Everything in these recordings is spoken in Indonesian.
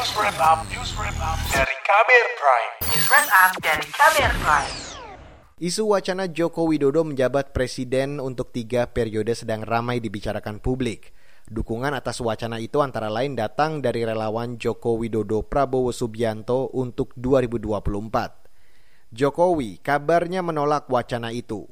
News Wrap Up, News Wrap Up dari Kamer Prime. News Wrap Up dari Kamer Prime. Isu wacana Joko Widodo menjabat presiden untuk tiga periode sedang ramai dibicarakan publik. Dukungan atas wacana itu antara lain datang dari relawan Joko Widodo Prabowo Subianto untuk 2024. Jokowi kabarnya menolak wacana itu.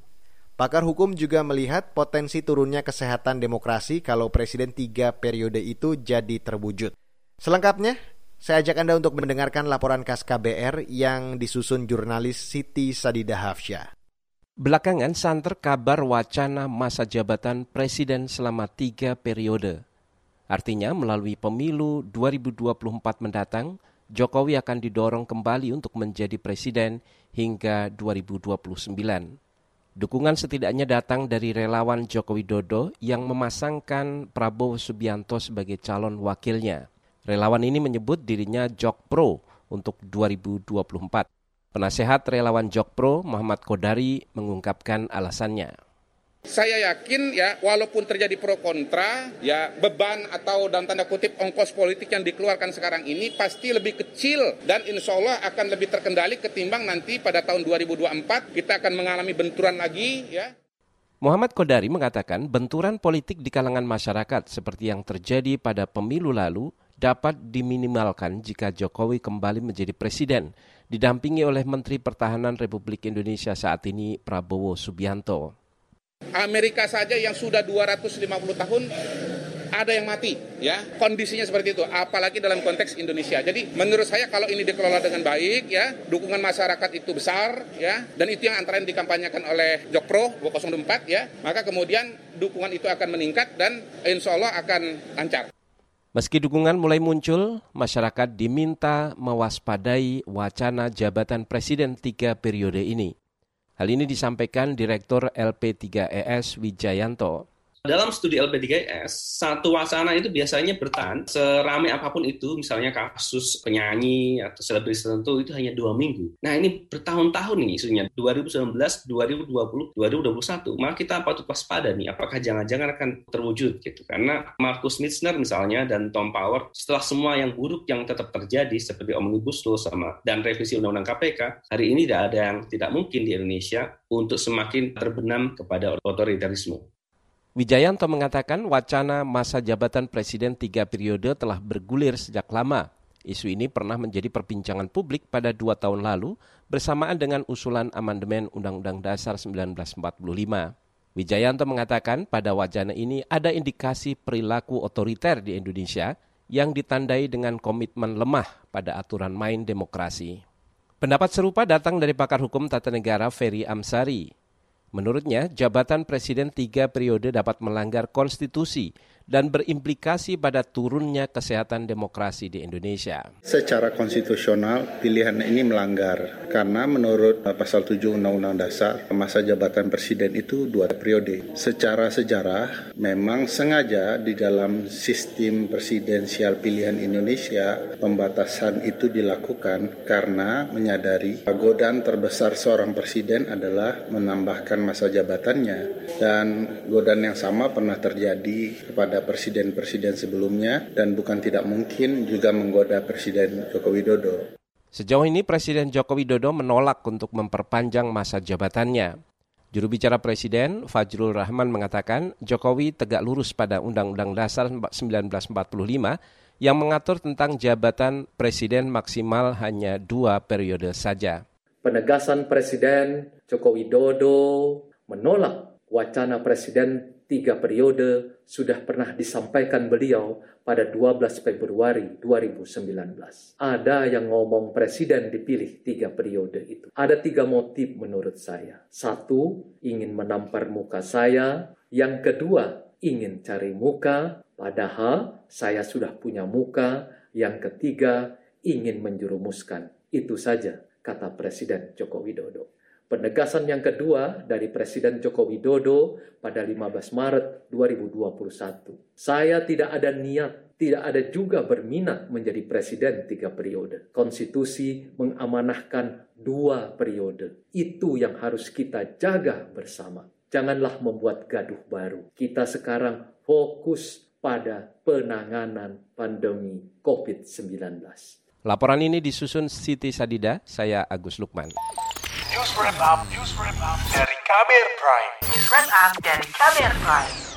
Pakar hukum juga melihat potensi turunnya kesehatan demokrasi kalau presiden tiga periode itu jadi terwujud. Selengkapnya, saya ajak Anda untuk mendengarkan laporan khas KBR yang disusun jurnalis Siti Sadida Hafsyah. Belakangan santer kabar wacana masa jabatan presiden selama tiga periode. Artinya melalui pemilu 2024 mendatang, Jokowi akan didorong kembali untuk menjadi presiden hingga 2029. Dukungan setidaknya datang dari relawan Joko Widodo yang memasangkan Prabowo Subianto sebagai calon wakilnya. Relawan ini menyebut dirinya Jok Pro untuk 2024. Penasehat relawan Jok Pro Muhammad Kodari mengungkapkan alasannya. Saya yakin ya walaupun terjadi pro kontra ya beban atau dalam tanda kutip ongkos politik yang dikeluarkan sekarang ini pasti lebih kecil dan insya Allah akan lebih terkendali ketimbang nanti pada tahun 2024 kita akan mengalami benturan lagi ya. Muhammad Kodari mengatakan benturan politik di kalangan masyarakat seperti yang terjadi pada pemilu lalu dapat diminimalkan jika Jokowi kembali menjadi presiden, didampingi oleh Menteri Pertahanan Republik Indonesia saat ini Prabowo Subianto. Amerika saja yang sudah 250 tahun ada yang mati ya. Kondisinya seperti itu apalagi dalam konteks Indonesia. Jadi menurut saya kalau ini dikelola dengan baik ya dukungan masyarakat itu besar ya dan itu yang antara yang dikampanyekan oleh Jokpro 204 ya maka kemudian dukungan itu akan meningkat dan insya Allah akan lancar Meski dukungan mulai muncul, masyarakat diminta mewaspadai wacana jabatan presiden tiga periode ini. Hal ini disampaikan Direktur LP3ES Wijayanto. Dalam studi LP3S, satu wacana itu biasanya bertahan seramai apa pun itu, misalnya kasus penyanyi atau selebritis tertentu itu hanya dua minggu. Nah ini bertahun-tahun nih isunya, 2019, 2020, 2021. Maka kita patut waspada nih, apakah jangan-jangan akan terwujud gitu. Karena Markus Mitzner misalnya dan Tom Power, setelah semua yang buruk yang tetap terjadi seperti Omnibus Law sama dan revisi Undang-Undang KPK, hari ini tidak ada yang tidak mungkin di Indonesia untuk semakin terbenam kepada otoritarisme. Wijayanto mengatakan wacana masa jabatan presiden tiga periode telah bergulir sejak lama. Isu ini pernah menjadi perbincangan publik pada dua tahun lalu bersamaan dengan usulan amandemen Undang-Undang Dasar 1945. Wijayanto mengatakan pada wacana ini ada indikasi perilaku otoriter di Indonesia yang ditandai dengan komitmen lemah pada aturan main demokrasi. Pendapat serupa datang dari pakar hukum tata negara Ferry Amsari. Menurutnya, jabatan presiden tiga periode dapat melanggar konstitusi dan berimplikasi pada turunnya kesehatan demokrasi di Indonesia. Secara konstitusional, pilihan ini melanggar karena menurut pasal 7 Undang-Undang Dasar, masa jabatan presiden itu dua periode. Secara sejarah, memang sengaja di dalam sistem presidensial pilihan Indonesia, pembatasan itu dilakukan karena menyadari godaan terbesar seorang presiden adalah menambahkan masa jabatannya dan godaan yang sama pernah terjadi kepada presiden-presiden sebelumnya dan bukan tidak mungkin juga menggoda Presiden Joko Widodo. Sejauh ini Presiden Joko Widodo menolak untuk memperpanjang masa jabatannya. Juru bicara Presiden Fajrul Rahman mengatakan Jokowi tegak lurus pada Undang-Undang Dasar 1945 yang mengatur tentang jabatan Presiden maksimal hanya dua periode saja. Penegasan Presiden Joko Widodo menolak wacana Presiden tiga periode sudah pernah disampaikan beliau pada 12 Februari 2019. Ada yang ngomong presiden dipilih tiga periode itu. Ada tiga motif menurut saya. Satu, ingin menampar muka saya. Yang kedua, ingin cari muka, padahal saya sudah punya muka. Yang ketiga, ingin menjerumuskan. Itu saja, kata Presiden Joko Widodo. Penegasan yang kedua dari Presiden Joko Widodo pada 15 Maret 2021. Saya tidak ada niat, tidak ada juga berminat menjadi presiden tiga periode. Konstitusi mengamanahkan dua periode. Itu yang harus kita jaga bersama. Janganlah membuat gaduh baru. Kita sekarang fokus pada penanganan pandemi COVID-19. Laporan ini disusun Siti Sadida, saya Agus Lukman. News Wrap Up, News Wrap Up dari Kamer Prime. News Wrap Up dari Kamer Prime.